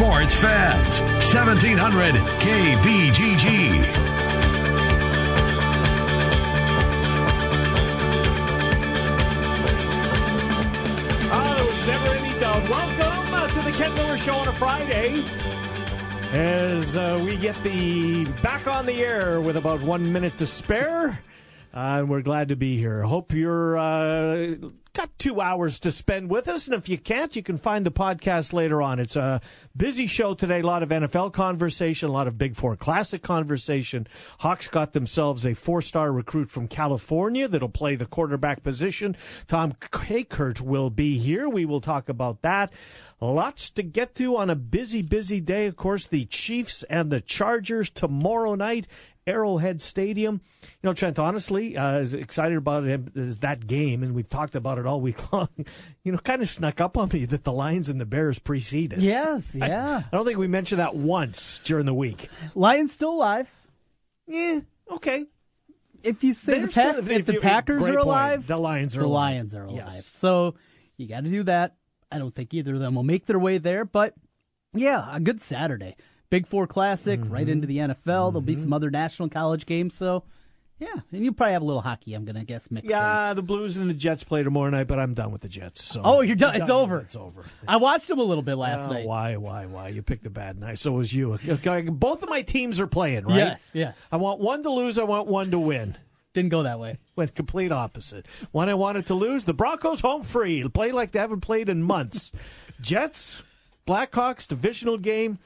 Sports fans. 1700 KBGG. There was never any doubt. Welcome uh, to the Ken Miller Show on a Friday. As uh, we get the back on the air with about one minute to spare, uh, and we're glad to be here. Hope you're uh, got two hours to spend with us, and if you can't, you can find the podcast later on. It's a busy show today. A lot of NFL conversation, a lot of Big Four Classic conversation. Hawks got themselves a four-star recruit from California that'll play the quarterback position. Tom Kakert will be here. We will talk about that. Lots to get to on a busy, busy day. Of course, the Chiefs and the Chargers tomorrow night. Arrowhead Stadium. You know, Trent, honestly, uh, as excited about it as that game, and we've talked about it all week long, you know, kind of snuck up on me that the Lions and the Bears preceded. Yes, I- yeah. I, don't think we mentioned that once during the week. Lions still alive. Yeah, okay. If you say They're the, Pack- still- if if the you- Packers are point. alive, The Lions are the alive. Lions are alive. Yes. So you got to do that. I don't think either of them will make their way there, but yeah, a good Saturday. Big Four Classic, right Mm-hmm. into the NFL. There'll be some other national college games. So yeah, and you probably have a little hockey. I'm gonna guess mixed in. Yeah, the Blues and the Jets play tomorrow night, but I'm done with the Jets. So Oh, you're done. It's over. It's over. I watched them a little bit last Oh, night. why, why, why? You picked a bad night. So was you. Both of my teams are playing, right? Yes, yes. I want one to lose. I want one to win. Didn't go that way. Went complete opposite. One I wanted to lose. The Broncos home free. Play like they haven't played in months. Jets, Blackhawks divisional game.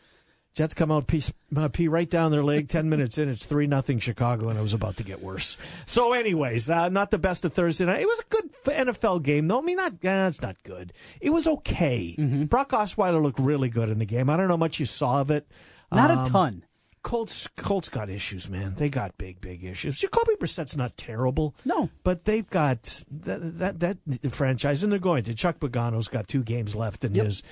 Jets come out, pee, uh, pee right down their leg. Ten minutes in, it's three nothing Chicago, and it was about to get worse. So, anyways, uh, not the best of Thursday night. It was a good NFL game, though. I mean, not uh, it's not good. It was okay. Brock Osweiler looked really good in the game. I don't know how much you saw of it. Not Um, a ton. Colts Colts got issues, man. They got big, big issues. Jacoby Brissett's not terrible. No. But they've got that that, that franchise, and they're going to. Chuck Pagano's got two games left in Yep. his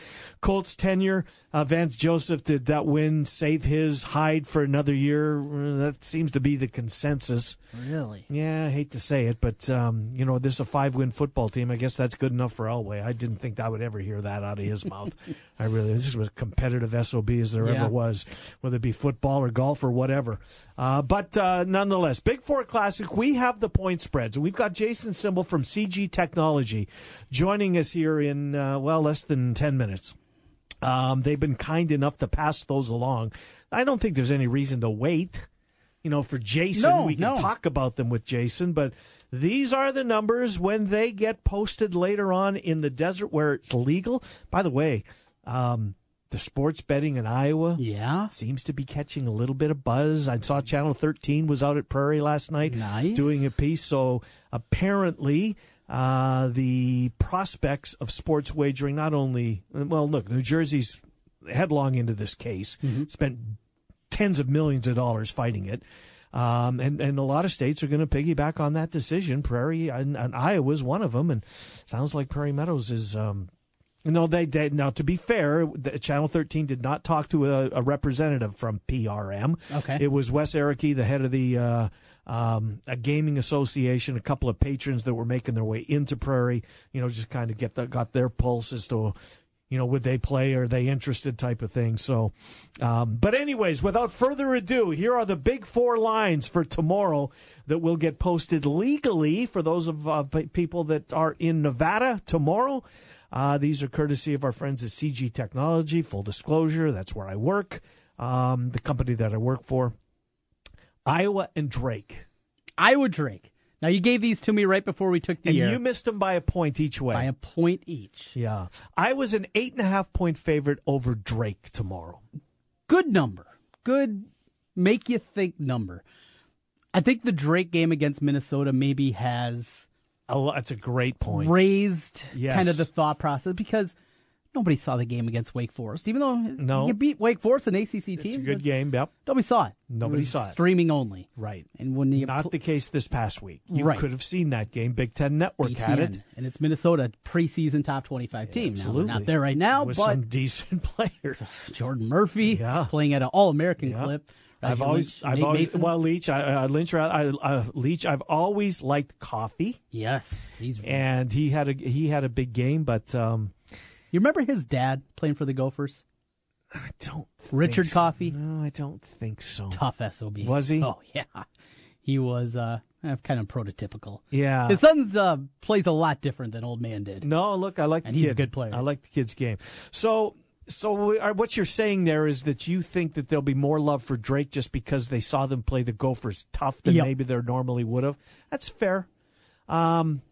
Colts tenure. Uh, Vance Joseph did that win save his hide for another year? Uh, That seems to be the consensus. Really? Yeah, I hate to say it, but um, you know, this is a five-win football team. I guess that's good enough for Elway. I didn't think I would ever hear that out of his mouth. I really, this was competitive sob as there Yeah. ever was, whether it be football or golf or whatever. Uh, but uh, nonetheless, Big Four Classic. We have the point spreads. We've got Jason Simbal from CG Technology joining us here in uh, well less than ten minutes. Um, they've been kind enough to pass those along. I don't think there's any reason to wait. You know, for Jason, No, we can no. talk about them with Jason, but these are the numbers when they get posted later on in the desert where it's legal. By the way, um, the sports betting in Iowa Yeah. seems to be catching a little bit of buzz. I saw Channel 13 was out at Prairie last night Nice. doing a piece. So apparently, uh, the prospects of sports wagering not only well, look, New Jersey's headlong into this case, spent tens of millions of dollars fighting it. Um, and, and a lot of states are going to piggyback on that decision. Prairie and, and Iowa is one of them, and sounds like Prairie Meadows is um, no, they did. Now, to be fair, Channel 13 did not talk to a, a representative from PRM. Okay. It was Wes Ehrecke, the head of the uh, um, a gaming association, a couple of patrons that were making their way into Prairie, you know, just kind of get the, got their pulse as to, you know, would they play? Are they interested? Type of thing. So, um, but anyways, without further ado, here are the big four lines for tomorrow that will get posted legally for those of uh, pe- people that are in Nevada tomorrow. Uh, these are courtesy of our friends at CG Technology. Full disclosure, that's where I work, um, the company that I work for. Iowa and Drake. Iowa Drake. Now you gave these to me right before we took the And air you missed them by a point each way. by a point each. yeah. I was an eight and a half point favorite over Drake tomorrow. Good number. Good make you think number. I think the Drake game against Minnesota maybe has Oh, that's a great point. raised Yes. kind of the thought process because nobody saw the game against Wake Forest. Even though No. you beat Wake Forest, an ACC team, It's a good game. Yep. Nobody saw it. Nobody was saw it. Streaming only. Right. And when you Not pl- the case this past week. You Right. could have seen that game. Big Ten Network had it. And it's Minnesota preseason top twenty-five team. Now Absolutely. they're not there right now, with but some decent players. Jordan Murphy Yeah. playing at an All-American Yeah. clip. I've always, Lynch, I've Nate always, well, Leach, I, uh, Lynch, I, uh, Leach, I've always liked Coffey, yes, he's. and he had a he had a big game, but um, you remember his dad playing for the Gophers? I don't. Richard think so. Coffey? No, I don't think so. Tough SOB. Was he? Oh, yeah. He was uh, kind of prototypical. Yeah. His son's uh, plays a lot different than old man did. No, look, I like And the he's a good player. I like the kid's game. So, so uh, what you're saying there is that you think that there'll be more love for Drake just because they saw them play the Gophers tough than Yep. maybe they normally would have. That's fair. Um,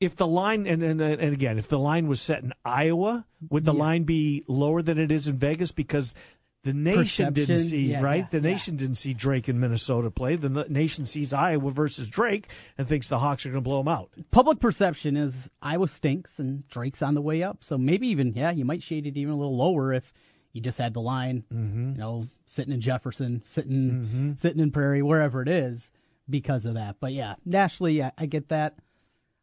if the line and, and and again, if the line was set in Iowa, would the Yeah. line be lower than it is in Vegas because? The nation didn't see yeah, right. yeah, the yeah. nation didn't see Drake in Minnesota play. The nation sees Iowa versus Drake and thinks the Hawks are going to blow them out. Public perception is Iowa stinks and Drake's on the way up. So maybe even, yeah, you might shade it even a little lower if you just had the line, Mm-hmm. you know, sitting in Jefferson, sitting sitting in Prairie, wherever it is, because of that. But yeah, nationally, I, I get that.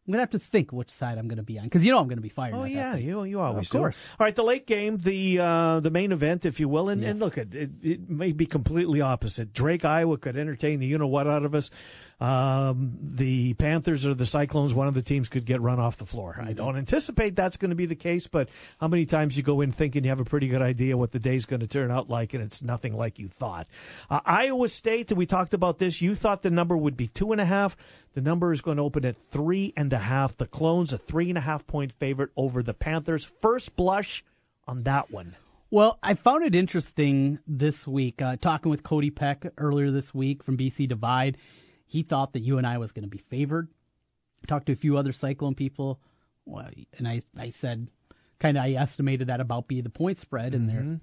I'm gonna have to think which side I'm gonna be on because you know I'm gonna be fired. Oh yeah, you you always Of do. course. All right, the late game, the uh, the main event, if you will, and, and look, it, it it may be completely opposite. Drake, Iowa could entertain the you know what out of us. Um, the Panthers or the Cyclones, one of the teams could get run off the floor. Mm-hmm. I don't anticipate that's going to be the case, but how many times you go in thinking you have a pretty good idea what the day's going to turn out like, and it's nothing like you thought. Uh, Iowa State, we talked about this. You thought the number would be two and a half. The number is going to open at three and a half. The Clones, a three and a half point favorite over the Panthers. First blush on that one. Well, I found it interesting this week uh, talking with Cody Peck earlier this week from BC Divide. He thought that UNI was going to be favored. Talked to a few other Cyclone people, and I I said kind of I estimated that about be the point spread, and they're mm-hmm.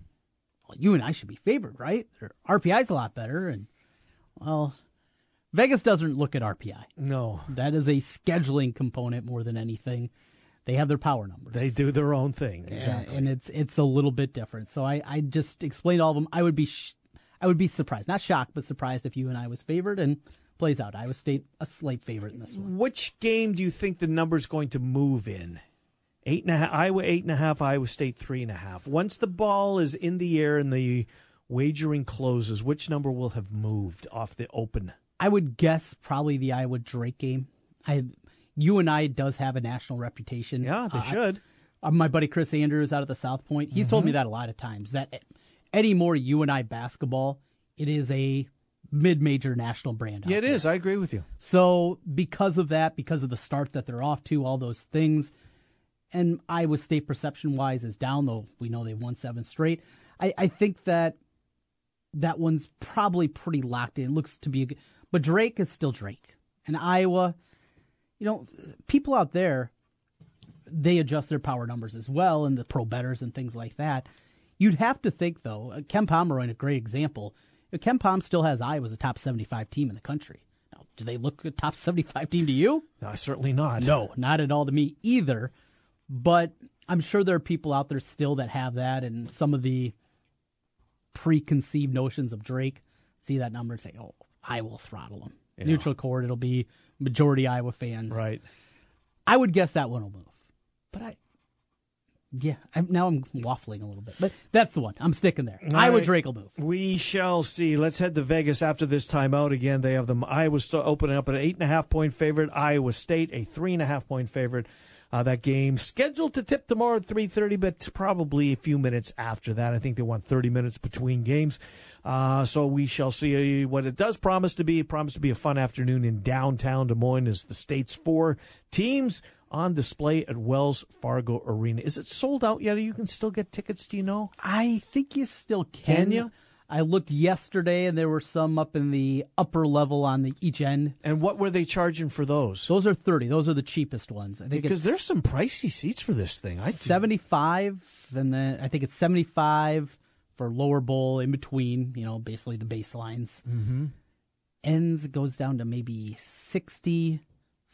well, UNI should be favored, right? Their RPI's a lot better, and well, Vegas doesn't look at RPI. No, That is a scheduling component more than anything. They have their power numbers. they do their own thing. Exactly. and it's it's a little bit different. So I, I just explained all of them. I would be sh- I would be surprised, not shocked, but surprised if UNI was favored and plays out. Iowa State a slight favorite in this one. Which game do you think the number's going to move in? Eight and a half. Iowa eight and a half. Iowa State three and a half. Once the ball is in the air and the wagering closes, which number will have moved off the open? I would guess probably the Iowa Drake game. I UNI does have a national reputation. Yeah, they Uh, should. Uh, my buddy Chris Andrews out of the South Point, he's told me that a lot of times that anymore UNI basketball, it is a mid-major national brand. Yeah, it there. is. I agree with you. So because of that, because of the start that they're off to, all those things, and Iowa State perception wise is down, though we know they've won seven straight. I, I think that that one's probably pretty locked in. Looks to be, a g- but Drake is still Drake, and Iowa. You know, people out there, they adjust their power numbers as well, and the pro betters and things like that. You'd have to think though, uh, Ken Pomeroy, a great example. Uh, Ken Pom still has Iowa as a top seventy-five team in the country. Now, do they look a top seventy-five team to you? No, certainly not. No, not at all to me either. But I'm sure there are people out there still that have that, and some of the preconceived notions of Drake see that number and say, "Oh, I will throttle him." Neutral court, it'll be majority Iowa fans. Right. I would guess that one will move, but I. Yeah, I'm, now I'm waffling a little bit, but that's the one. I'm sticking there. Iowa right. Drake will move. We shall see. Let's head to Vegas after this timeout. Again, they have them. Iowa still opening up an eight and a half point favorite. Iowa State a three and a half point favorite. Uh, that game scheduled to tip tomorrow at three thirty, but probably a few minutes after that. I think they want thirty minutes between games. Uh, so we shall see what it does promise to be. It promised to be a fun afternoon in downtown Des Moines as the state's four teams on display at Wells Fargo Arena. Is it sold out yet? You can still get tickets. Do you know? I think you still can. Can you? I looked yesterday, and there were some up in the upper level on the each end. And what were they charging for those? Those are thirty. Those are the cheapest ones. I think Because there's some pricey seats for this thing. I do. seventy-five, and then I think it's seventy-five for lower bowl in between. You know, basically the baselines. Mm-hmm. Ends goes down to maybe 60,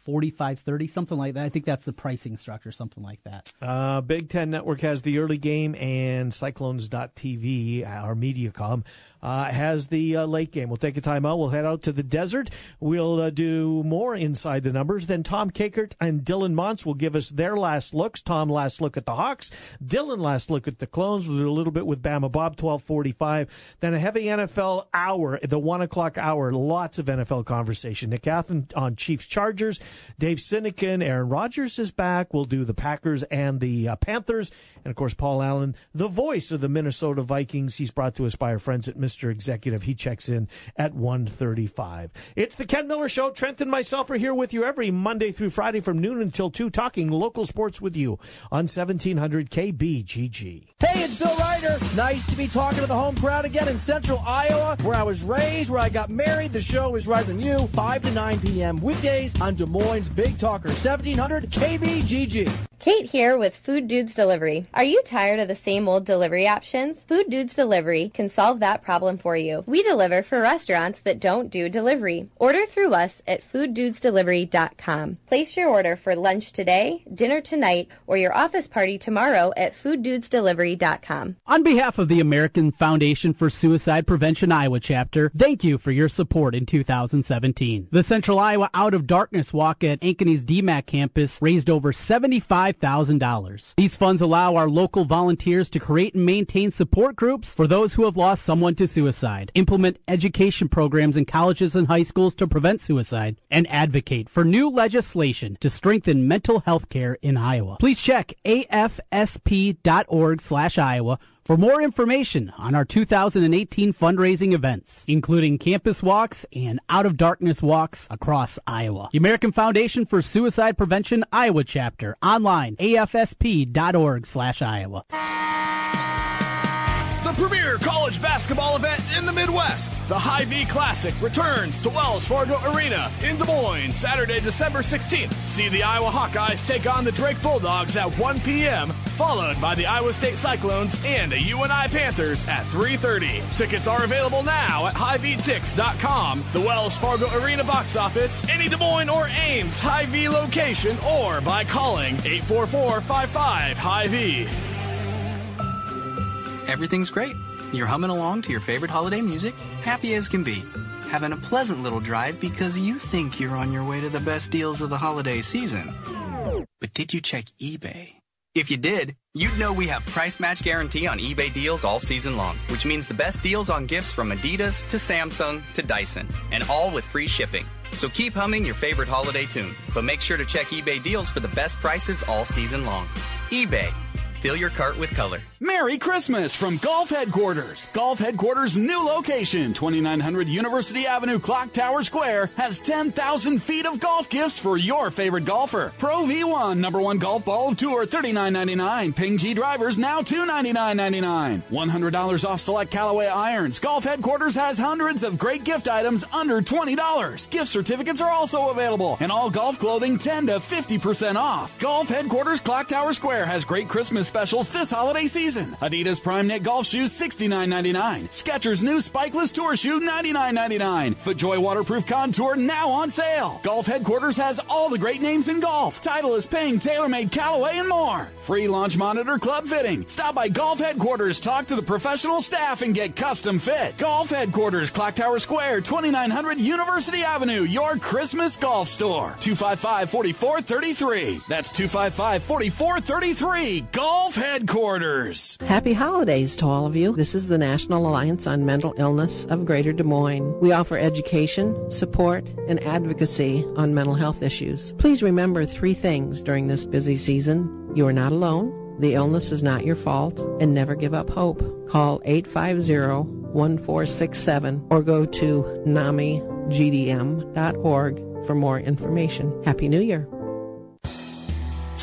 45, 30, something like that. I think that's the pricing structure, something like that. Uh, Big Ten Network has the early game, and Cyclones.tv, our Mediacom, uh, has the uh, late game. We'll take a timeout. We'll head out to the desert. We'll uh, do more inside the numbers. Then Tom Kakert and Dylan Montz will give us their last looks. Tom last look at the Hawks. Dylan last look at the Clones. We'll do a little bit with Bama Bob, 1245. Then a heavy NFL hour, the one o'clock hour. Lots of NFL conversation. Nick Athan on Chiefs Chargers. Dave Sinekin, Aaron Rodgers is back. We'll do the Packers and the uh, Panthers. And of course, Paul Allen, the voice of the Minnesota Vikings. He's brought to us by our friends at Mr. Executive. He checks in at 135. It's the Ken Miller Show. Trent and myself are here with you every Monday through Friday from noon until 2, talking local sports with you on 1700 KBGG. Hey, it's Bill Ryder. Nice to be talking to the home crowd again in central Iowa, where I was raised, where I got married. The show is right than you, 5 to 9 p.m. weekdays on Des Moines Big Talker, 1700 KBGG. Kate here with Food Dudes Delivery. Are you tired of the same old delivery options? Food Dudes Delivery can solve that problem for you. We deliver for restaurants that don't do delivery. Order through us at fooddudesdelivery.com. Place your order for lunch today, dinner tonight, or your office party tomorrow at fooddudesdelivery.com. On behalf of the American Foundation for Suicide Prevention Iowa chapter, thank you for your support in 2017. The Central Iowa Out of Darkness Walk at Ankeny's DMAC campus raised over 75 $5,000. These funds allow our local volunteers to create and maintain support groups for those who have lost someone to suicide, implement education programs in colleges and high schools to prevent suicide, and advocate for new legislation to strengthen mental health care in Iowa. Please check afsp.org slash Iowa for more information on our 2018 fundraising events, including campus walks and out of darkness walks across Iowa. The American Foundation for Suicide Prevention Iowa chapter online afsp.org slash Iowa. The premier college basketball event in the Midwest, the Hy-Vee Classic, returns to Wells Fargo Arena in Des Moines Saturday, December 16th. See the Iowa Hawkeyes take on the Drake Bulldogs at 1 p.m., followed by the Iowa State Cyclones and the UNI Panthers at 3.30. Tickets are available now at HighVTix.com, the Wells Fargo Arena box office, any Des Moines or Ames Hy-Vee location, or by calling 844-55-HIGH-V. Everything's great. You're humming along to your favorite holiday music, happy as can be. Having a pleasant little drive because you think you're on your way to the best deals of the holiday season. But did you check eBay? If you did, you'd know we have price match guarantee on eBay deals all season long, which means the best deals on gifts from Adidas to Samsung to Dyson, and all with free shipping. So keep humming your favorite holiday tune, but make sure to check eBay deals for the best prices all season long. eBay. Fill your cart with color. Merry Christmas from Golf Headquarters. Golf Headquarters' new location, 2900 University Avenue, Clock Tower Square, has 10,000 feet of golf gifts for your favorite golfer. Pro V1, number one golf ball of tour, $39.99. Ping G drivers, now $299.99. $100 off select Callaway irons. Golf Headquarters has hundreds of great gift items under $20. Gift certificates are also available, and all golf clothing 10 to 50% off. Golf Headquarters, Clock Tower Square, has great Christmas specials this holiday season. Adidas Prime Knit Golf Shoes $69.99. Skechers new Spikeless Tour Shoe $99.99. FootJoy Waterproof Contour now on sale. Golf Headquarters has all the great names in golf. Titleist Ping, TaylorMade, Callaway, and more. Free launch monitor club fitting. Stop by Golf Headquarters, talk to the professional staff, and get custom fit. Golf Headquarters, Clock Tower Square, 2900 University Avenue, your Christmas golf store. 255 4433. That's 255 4433. Golf Headquarters. Happy holidays to all of you. This is the National Alliance on Mental Illness of Greater Des Moines. We offer education, support, and advocacy on mental health issues. Please remember three things during this busy season. You are not alone. The illness is not your fault, and never give up hope. Call 850 1467 or go to namigdm.org for more information. Happy New Year.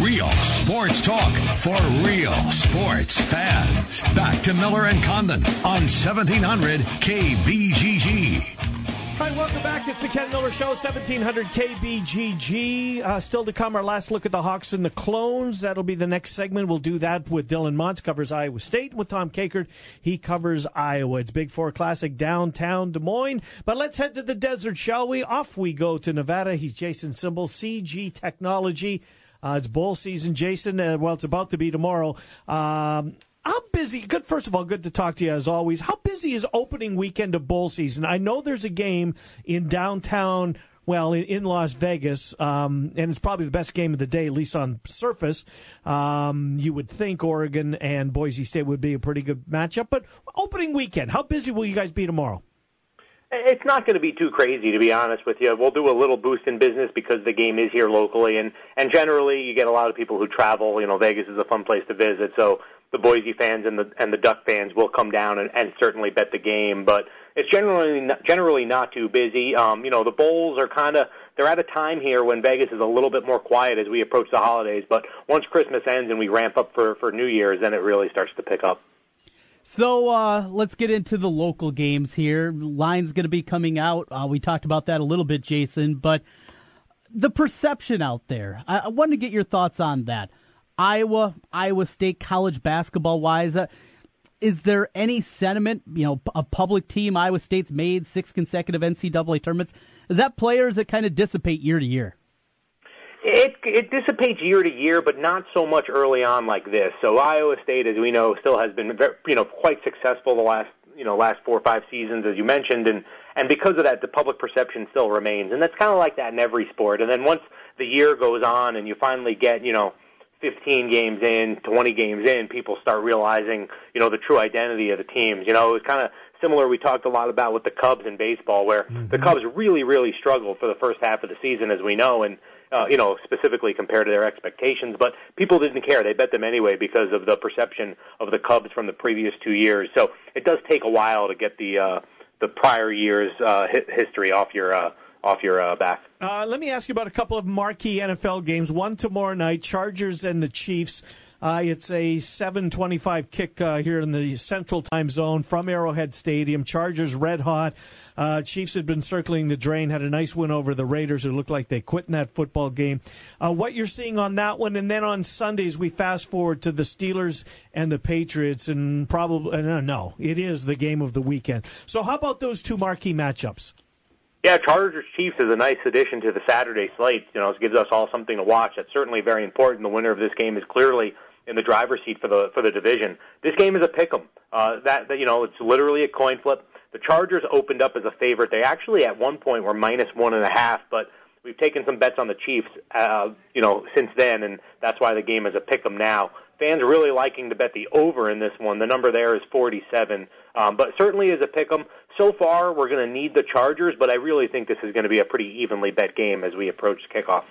Real sports talk for real sports fans. Back to Miller and Condon on 1700 KBGG. Right, welcome back. It's the Ken Miller Show, 1700 KBGG. Uh, still to come, our last look at the Hawks and the Clones. That'll be the next segment. We'll do that with Dylan Montz, covers Iowa State. With Tom Kakert, he covers Iowa. It's Big Four Classic downtown Des Moines. But let's head to the desert, shall we? Off we go to Nevada. He's Jason Simbal, CG Technology. Uh, it's bowl season, Jason. Uh, well, it's about to be tomorrow. Um, how busy? Good. First of all, good to talk to you as always. How busy is opening weekend of bowl season? I know there's a game in downtown. Well, in, Las Vegas, um, and it's probably the best game of the day, at least on surface. Um, you would think Oregon and Boise State would be a pretty good matchup. But opening weekend, how busy will you guys be tomorrow? It's not going to be too crazy, to be honest with you. We'll do a little boost in business because the game is here locally, and and generally you get a lot of people who travel. You know, Vegas is a fun place to visit, so the Boise fans and the and the Duck fans will come down and, and certainly bet the game. But it's generally not, generally not too busy. Um, you know, the bowls are kind of they're at a time here when Vegas is a little bit more quiet as we approach the holidays. But once Christmas ends and we ramp up for for New Year's, then it really starts to pick up. So uh, let's get into the local games here. Line's going to be coming out. Uh, we talked about that a little bit, Jason, but the perception out there. I, I to get your thoughts on that. Iowa, Iowa State college basketball wise. Uh, is there any sentiment? You know, a public team, Iowa State's made six consecutive NCAA tournaments. Is that players that kind of dissipate year to year? It it dissipates year to year, but not so much early on like this. So Iowa State, as we know, still has been very, you know quite successful the last you know last four or five seasons, as you mentioned, and and because of that, the public perception still remains, and that's kind of like that in every sport. And then once the year goes on, and you finally get you know 15 games in, 20 games in, people start realizing you know the true identity of the teams. You know, it was kind of similar we talked a lot about with the Cubs in baseball, where mm-hmm. the Cubs really really struggled for the first half of the season, as we know, and uh, you know, specifically compared to their expectations. But people didn't care; they bet them anyway because of the perception of the Cubs from the previous two years. So it does take a while to get the uh, the prior year's uh, history off your uh, off your uh, back. Uh, let me ask you about a couple of marquee NFL games. One tomorrow night: Chargers and the Chiefs. Uh, it's a 7:25 kick uh, here in the Central Time Zone from Arrowhead Stadium. Chargers red hot. Uh, Chiefs had been circling the drain. Had a nice win over the Raiders. It looked like they quit in that football game. Uh, what you're seeing on that one, and then on Sundays we fast forward to the Steelers and the Patriots, and probably uh, no, it is the game of the weekend. So how about those two marquee matchups? Yeah, Chargers Chiefs is a nice addition to the Saturday slate. You know, it gives us all something to watch. That's certainly very important. The winner of this game is clearly in the driver's seat for the for the division. This game is a pick 'em. Uh, that, that you know, it's literally a coin flip. The Chargers opened up as a favorite. They actually at one point were minus one and a half, but we've taken some bets on the Chiefs, uh, you know, since then, and that's why the game is a pick 'em now. Fans really liking to bet the over in this one. The number there is 47, um, but certainly is a pick 'em. So far, we're going to need the Chargers, but I really think this is going to be a pretty evenly bet game as we approach kickoff.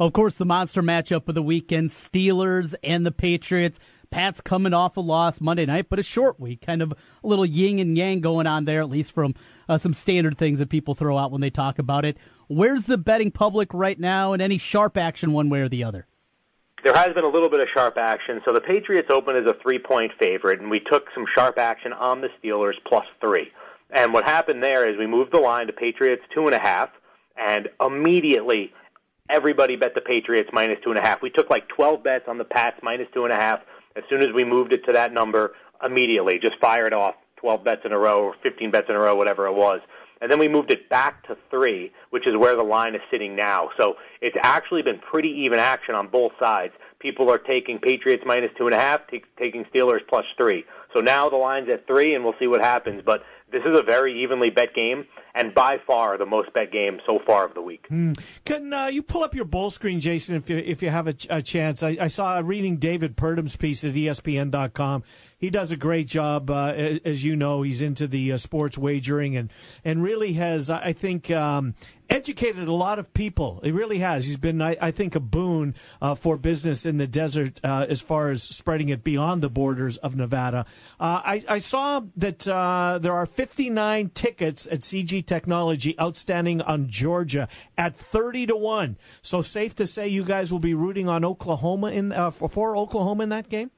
Of course, the monster matchup of the weekend Steelers and the Patriots. Pat's coming off a loss Monday night, but a short week. Kind of a little yin and yang going on there, at least from uh, some standard things that people throw out when they talk about it. Where's the betting public right now, and any sharp action one way or the other? There has been a little bit of sharp action. So the Patriots open as a three point favorite, and we took some sharp action on the Steelers plus three. And what happened there is we moved the line to Patriots two and a half, and immediately everybody bet the Patriots minus two and a half. We took like 12 bets on the Pats minus two and a half. As soon as we moved it to that number, immediately just fired off 12 bets in a row or 15 bets in a row, whatever it was. And then we moved it back to three, which is where the line is sitting now. So it's actually been pretty even action on both sides. People are taking Patriots minus two and a half, t- taking Steelers plus three. So now the line's at three, and we'll see what happens. But this is a very evenly bet game, and by far the most bet game so far of the week. Hmm. Can uh, you pull up your bowl screen, Jason, if you if you have a, a chance? I, I, saw reading David Purdum's piece at ESPN.com he does a great job. Uh, as you know, he's into the uh, sports wagering and and really has, I think, um, educated a lot of people. He really has. He's been, I, I think, a boon uh, for business in the desert uh, as far as spreading it beyond the borders of Nevada. Uh, I, I, saw that uh, there are 59 tickets at CG Technology outstanding on Georgia at 30 to one. So safe to say, you guys will be rooting on Oklahoma in for, for Oklahoma in that game.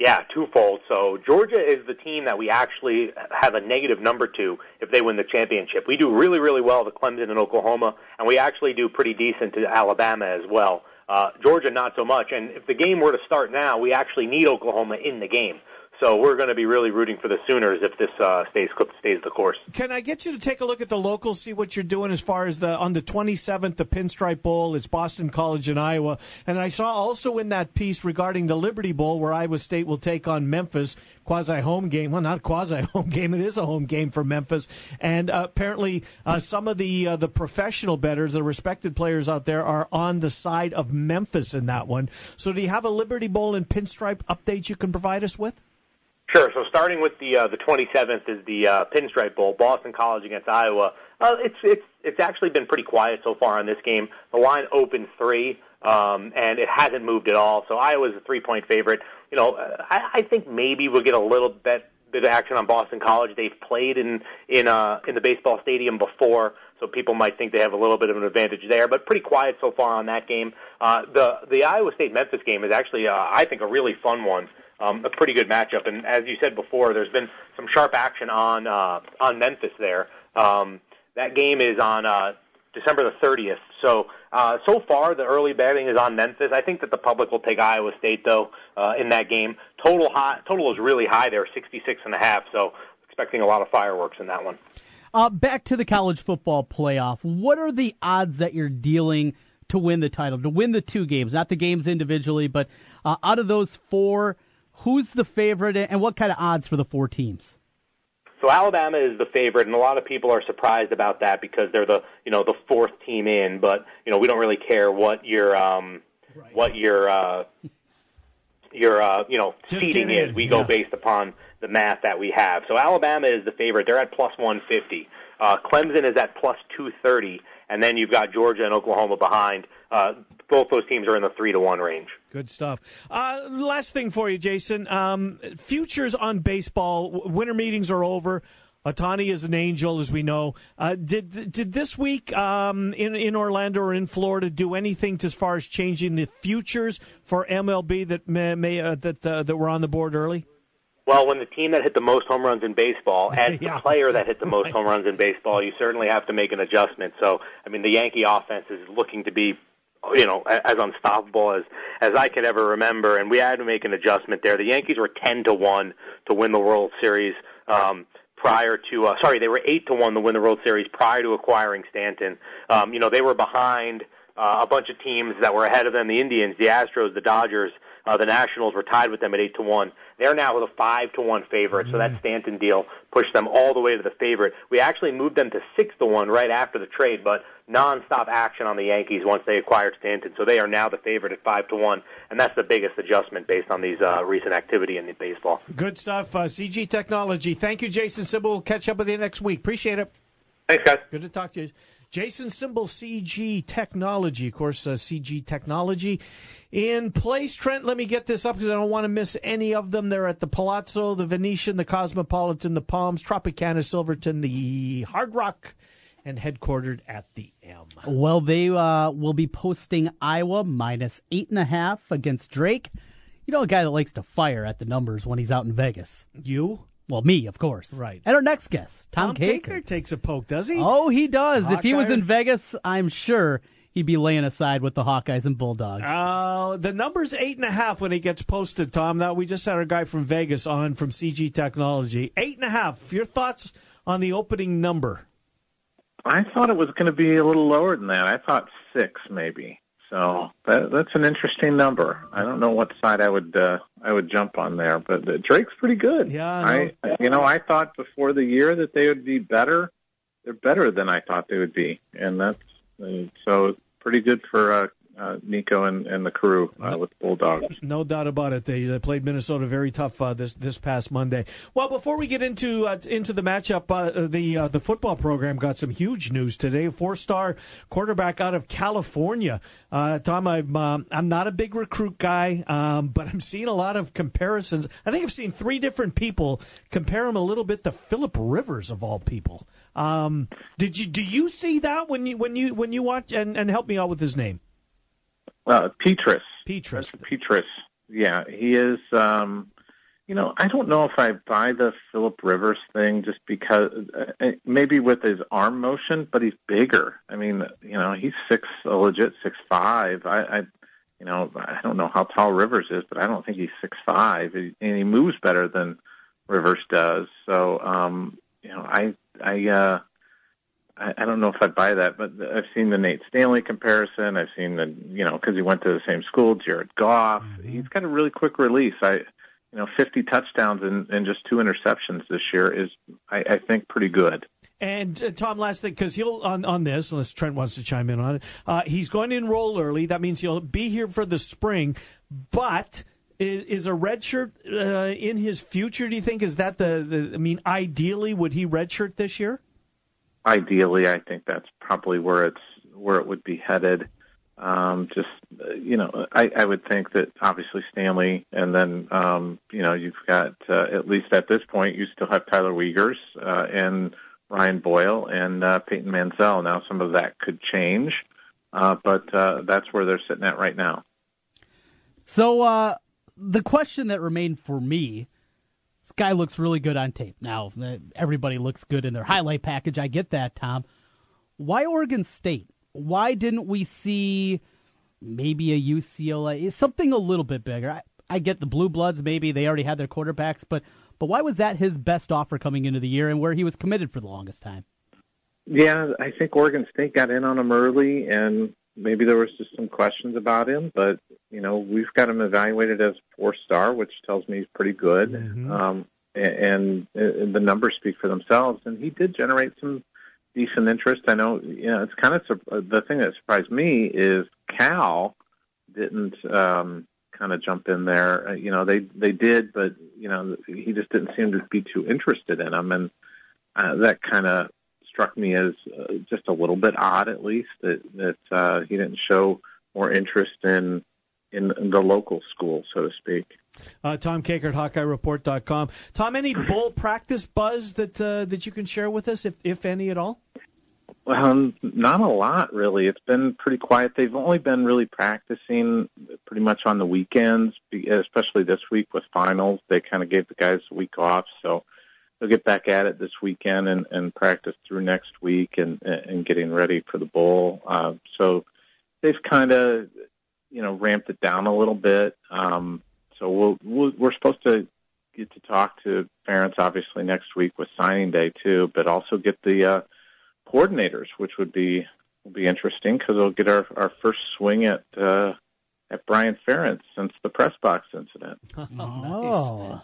Yeah, twofold. So Georgia is the team that we actually have a negative number to if they win the championship. We do really, really well to Clemson and Oklahoma, and we actually do pretty decent to Alabama as well. Uh, Georgia, not so much. And if the game were to start now, we actually need Oklahoma in the game. So we're going to be really rooting for the Sooners if this uh, stays stays the course. Can I get you to take a look at the locals, see what you're doing as far as the on the 27th, the Pinstripe Bowl. It's Boston College in Iowa, and I saw also in that piece regarding the Liberty Bowl where Iowa State will take on Memphis quasi home game. Well, not quasi home game. It is a home game for Memphis. And uh, apparently, uh, some of the uh, the professional bettors, the respected players out there, are on the side of Memphis in that one. So, do you have a Liberty Bowl and Pinstripe update you can provide us with? Sure. So starting with the uh, the 27th is the uh, Pinstripe Bowl, Boston College against Iowa. Uh, it's it's it's actually been pretty quiet so far on this game. The line opened three, um, and it hasn't moved at all. So Iowa's a three point favorite. You know, I, I think maybe we'll get a little bit bit of action on Boston College. They've played in in uh, in the baseball stadium before, so people might think they have a little bit of an advantage there. But pretty quiet so far on that game. Uh, the the Iowa State Memphis game is actually, uh, I think, a really fun one um, a pretty good matchup. And as you said before, there's been some sharp action on uh, on Memphis there. Um, that game is on uh, December the 30th. So uh, so far, the early betting is on Memphis. I think that the public will take Iowa State though uh, in that game. Total high, total is really high there, 66 and a half. So expecting a lot of fireworks in that one. Uh, back to the college football playoff. What are the odds that you're dealing to win the title, to win the two games, not the games individually, but uh, out of those four? Who's the favorite, and what kind of odds for the four teams? So Alabama is the favorite, and a lot of people are surprised about that because they're the you know the fourth team in. But you know we don't really care what your um, right. what your uh, your uh, you know Just seating is. We yeah. go based upon the math that we have. So Alabama is the favorite. They're at plus one fifty. Uh, Clemson is at plus two thirty, and then you've got Georgia and Oklahoma behind. Uh, both those teams are in the three to one range. Good stuff. Uh, last thing for you, Jason. Um, futures on baseball. Winter meetings are over. Ohtani is an angel, as we know. Uh, did did this week um, in in Orlando or in Florida do anything to, as far as changing the futures for MLB that may, may uh, that uh, that were on the board early? Well, when the team that hit the most home runs in baseball and yeah. the player that hit the most right. home runs in baseball, you certainly have to make an adjustment. So, I mean, the Yankee offense is looking to be you know, as unstoppable as as I can ever remember, and we had to make an adjustment there. The Yankees were ten to one to win the World Series um, prior to. Uh, sorry, they were eight to one to win the World Series prior to acquiring Stanton. Um, you know, they were behind uh, a bunch of teams that were ahead of them: the Indians, the Astros, the Dodgers. Uh, the Nationals were tied with them at eight to one. They're now with a five to one favorite, so that mm. Stanton deal pushed them all the way to the favorite. We actually moved them to six to one right after the trade, but nonstop action on the Yankees once they acquired Stanton, so they are now the favorite at five to one, and that's the biggest adjustment based on these uh, recent activity in the baseball. Good stuff, uh, CG Technology. Thank you, Jason Simbal. We'll catch up with you next week. Appreciate it. Thanks, guys. Good to talk to you. Jason Simbal, CG Technology. Of course, uh, CG Technology in place. Trent, let me get this up because I don't want to miss any of them. They're at the Palazzo, the Venetian, the Cosmopolitan, the Palms, Tropicana, Silverton, the Hard Rock, and headquartered at the M. Well, they uh, will be posting Iowa minus eight and a half against Drake. You know, a guy that likes to fire at the numbers when he's out in Vegas. You? Well, me, of course. Right. And our next guest, Tom, Tom Kakert. takes a poke, does he? Oh, he does. Hawkeye. If he was in Vegas, I'm sure he'd be laying aside with the Hawkeyes and Bulldogs. Uh, the number's eight and a half when it gets posted, Tom. That we just had our guy from Vegas on from CG Technology. Eight and a half. Your thoughts on the opening number? I thought it was going to be a little lower than that. I thought six, maybe. So that, that's an interesting number. I don't know what side I would uh, I would jump on there, but uh, Drake's pretty good. Yeah, I, I you know I thought before the year that they would be better they're better than I thought they would be, and that's uh, so pretty good for uh, uh, Niko and, and the crew uh, with Bulldogs. No doubt about it. They, they played Minnesota very tough uh, this this past Monday. Well, before we get into uh, into the matchup, uh, the uh, the football program got some huge news today. Four star quarterback out of California. Tom, I'm I'm not a big recruit guy, um, but I'm seeing a lot of comparisons. I think I've seen three different people compare him a little bit to Philip Rivers of all people. Um, did you do you see that when you when you when you watch and, and help me out with his name? Uh, Petrus. Petras. Petras. Yeah, he is. Um, you know, I don't know if I buy the Philip Rivers thing just because uh, maybe with his arm motion, but he's bigger. I mean, you know, he's six, a legit six five. I, I, you know, I don't know how tall Rivers is, but I don't think he's six five, and he moves better than Rivers does. So, um, you know, I, I, uh, I, I don't know if I'd buy that, but I've seen the Nate Stanley comparison. I've seen the, you know, because he went to the same school, Jared Goff. Mm-hmm. He's got a really quick release. I, you know, 50 touchdowns and, and just two interceptions this year is, I, I think, pretty good. And uh, Tom, last thing, because he'll on on this, unless Trent wants to chime in on it, uh, he's going to enroll early. That means he'll be here for the spring, but. Is, is a redshirt uh, in his future? Do you think is that the, the? I mean, ideally, would he redshirt this year? Ideally, I think that's probably where it's where it would be headed. Um, just you know, I, I would think that obviously Stanley, and then um, you know you've got uh, at least at this point you still have Tyler Wiegers uh, and Ryan Boyle and uh, Peyton Mansell. Now some of that could change, uh, but uh, that's where they're sitting at right now. So uh, the question that remained for me this guy looks really good on tape. Now, uh, everybody looks good in their highlight package. I get that, Tom. Why Oregon State? Why didn't we see maybe a UCLA, something a little bit bigger? I, I get the Blue Bloods, maybe they already had their quarterbacks, but but why was that his best offer coming into the year and where he was committed for the longest time? Yeah, I think Oregon State got in on him early, and maybe there was just some questions about him, but you know we've got him evaluated as four star, which tells me he's pretty good. Mm-hmm. Um, and, and the numbers speak for themselves. And he did generate some decent interest. I know, you know, it's kind of the thing that surprised me is Cal didn't um, kind of jump in there. Uh, you know, they they did, but you know, he just didn't seem to be too interested in him, and uh, that kind of struck me as uh, just a little bit odd, at least that that uh, he didn't show more interest in, in in the local school, so to speak. Uh, Tom Kakert, HawkeyeReport.com. Tom, any bull practice buzz that uh, that you can share with us, if if any at all? Well, not a lot really. It's been pretty quiet. They've only been really practicing pretty much on the weekends, especially this week with finals. They kind of gave the guys a week off, so they'll get back at it this weekend and, and practice through next week and and getting ready for the bowl. Uh, so they've kind of you know ramped it down a little bit. Um, so we'll, we'll we're supposed to get to talk to parents obviously next week with signing day too, but also get the uh, coordinators, which would be will be interesting because we'll get our our first swing at uh, at Brian Ferentz since the press box incident. oh,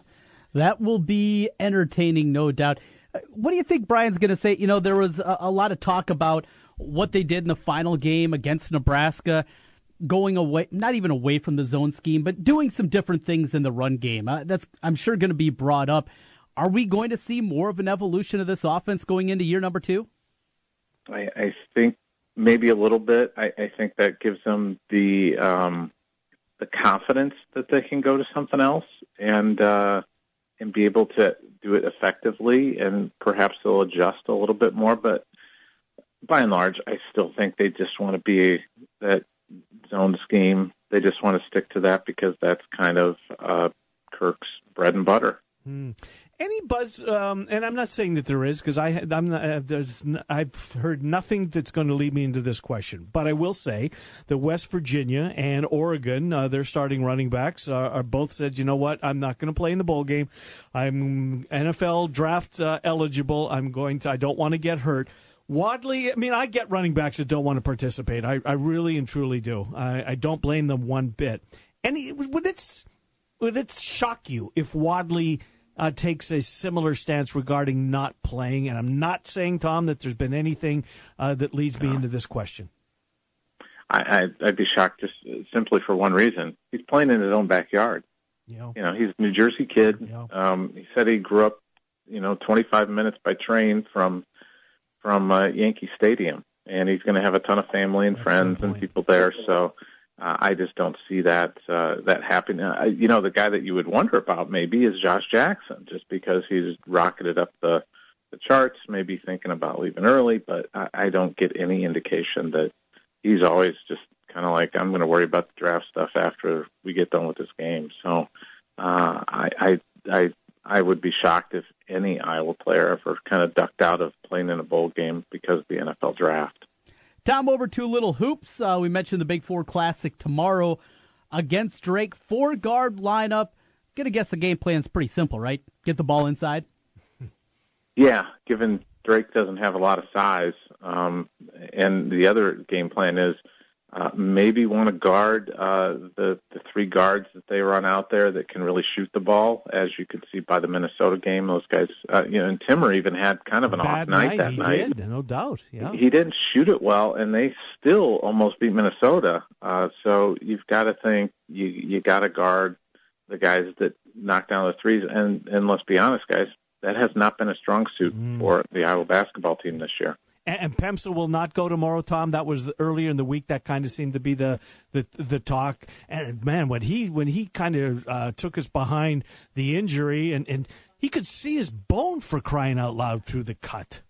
that will be entertaining, no doubt. Uh, what do you think Brian's going to say? You know, there was a, a lot of talk about what they did in the final game against Nebraska going away, not even away from the zone scheme, but doing some different things in the run game. Uh, that's, I'm sure, going to be brought up. Are we going to see more of an evolution of this offense going into year number two? I, I think maybe a little bit. I, I think that gives them the um, the confidence that they can go to something else and uh, and be able to do it effectively, and perhaps they'll adjust a little bit more. But by and large, I still think they just want to be that zone scheme. They just want to stick to that because that's kind of uh, Kirk's bread and butter. Hmm. Any buzz? Um, and I'm not saying that there is because I I'm not, uh, there's I've heard nothing that's going to lead me into this question. But I will say that West Virginia and Oregon, uh, their starting running backs, are, are, both said, you know what, I'm not going to play in the bowl game. I'm NFL draft uh, eligible. I'm going to. I don't want to get hurt. Wadley, I mean, I get running backs that don't want to participate. I, I really and truly do. I, I don't blame them one bit. And would it would it shock you if Wadley uh, takes a similar stance regarding not playing. And I'm not saying, Tom, that there's been anything uh, that leads me into this question. I, I, I'd be shocked just simply for one reason. He's playing in his own backyard. You know, You know, he's a New Jersey kid. Um, he said he grew up, you know, 25 minutes by train from from uh, Yankee Stadium, and he's going to have a ton of family and friends and people there. So uh, I just don't see that uh, that happening. Uh, you know, the guy that you would wonder about maybe is Josh Jackson, just because he's rocketed up the the charts, maybe thinking about leaving early, but I, I don't get any indication that he's always just kind of like I'm going to worry about the draft stuff after we get done with this game. So uh, I, I I I would be shocked if any Iowa player ever kind of ducked out of playing in a bowl game because of the NFL draft. Tom, over to Little Hoops. Uh, we mentioned the Big Four Classic tomorrow against Drake. Four guard lineup. Gonna guess the game plan's pretty simple, right? Get the ball inside. Yeah, given Drake doesn't have a lot of size, um, and the other game plan is uh, maybe want to guard uh, the the three guards that they run out there that can really shoot the ball. As you could see by the Minnesota game, those guys, uh, you know, and Timmer even had kind of an Bad off night, that he night. did, no doubt. Yeah. He didn't shoot it well, and they still almost beat Minnesota. Uh, so you've got to think you you got to guard the guys that knock down the threes. And and let's be honest, guys, that has not been a strong suit for the Iowa basketball team this year. And, and Pemsl will not go tomorrow, Tom. That was earlier in the week. That kind of seemed to be the the, the talk. And man, when he when he kind of uh, took us behind the injury, and, and he could see his bone for crying out loud through the cut.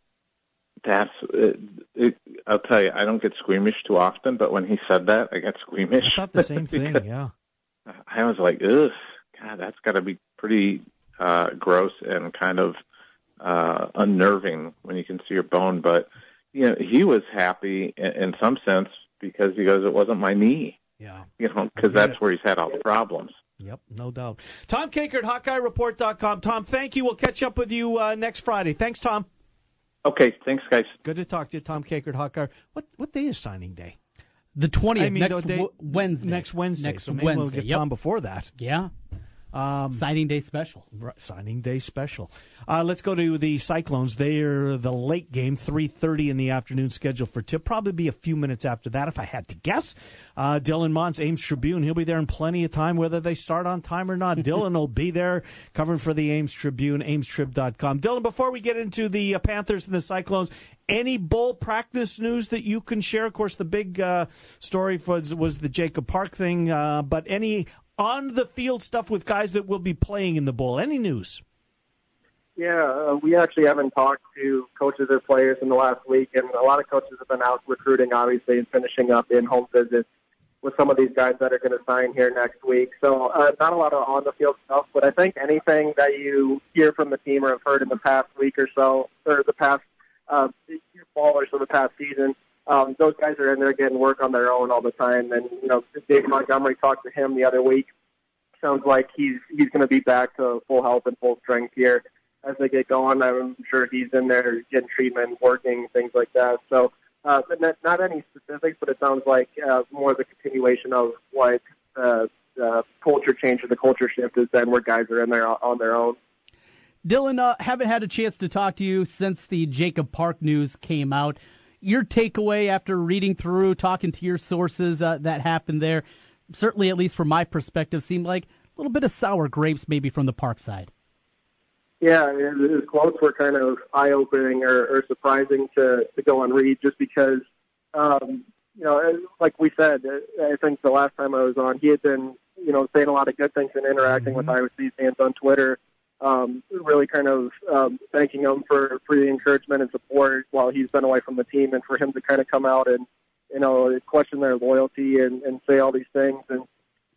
That's it, it, I'll tell you, I don't get squeamish too often, but when he said that, I got squeamish. I thought the same thing. Yeah. I was like, ugh, God, that's got to be pretty uh, gross and kind of uh, unnerving when you can see your bone. But you know, he was happy in, in some sense because he goes, it wasn't my knee. Yeah. You know, because that's it. where he's had all the problems. Yep, no doubt. Tom Kakert, HawkeyeReport.com. Tom, thank you. We'll catch up with you uh, next Friday. Thanks, Tom. Okay, thanks, guys. Good to talk to you, Tom Kakert, Hawkeye. What what day is signing day? The twentieth, I mean, next the day- w- Wednesday. Next Wednesday. Next so maybe we'll get yep. Tom before that. Yeah. Um, Signing day special. Right, signing day special. Uh, let's go to the Cyclones. They're the late game, three thirty in the afternoon, scheduled for tip. Probably be a few minutes after that, if I had to guess. Uh, Dylan Montz, Ames Tribune. He'll be there in plenty of time, whether they start on time or not. Dylan will be there covering for the Ames Tribune, AmesTrib.com. Dylan, before we get into the uh, Panthers and the Cyclones, any bull practice news that you can share? Of course, the big uh, story was was the Jacob Park thing, uh, but any on the field stuff with guys that will be playing in the bowl. Any news? Yeah, uh, we actually haven't talked to coaches or players in the last week, and a lot of coaches have been out recruiting, obviously, and finishing up in home visits with some of these guys that are going to sign here next week. So, uh, not a lot of on the field stuff, but I think anything that you hear from the team or have heard in the past week or so, or the past uh, fall or so, the past season, um, those guys are in there getting work on their own all the time. And you know, Dave Montgomery talked to him the other week. Sounds like he's he's going to be back to full health and full strength here as they get going. I'm sure he's in there getting treatment, working, things like that. So, uh, but not, not any specifics, but it sounds like uh, more of the continuation of what uh, the culture change or the culture shift has been, where guys are in there on their own. Dylan, uh, haven't had a chance to talk to you since the Jacob Park news came out. Your takeaway after reading through, talking to your sources uh, that happened there, certainly at least from my perspective, seemed like a little bit of sour grapes maybe from the Park side. Yeah, his, quotes were kind of eye-opening or, or surprising to, to go and read, just because, um, you know, like we said, I think the last time I was on, he had been, you know, saying a lot of good things and interacting with Iowa State fans on Twitter, um, really kind of um, thanking him for for the encouragement and support while he's been away from the team, and for him to kind of come out and, you know, question their loyalty and, and say all these things and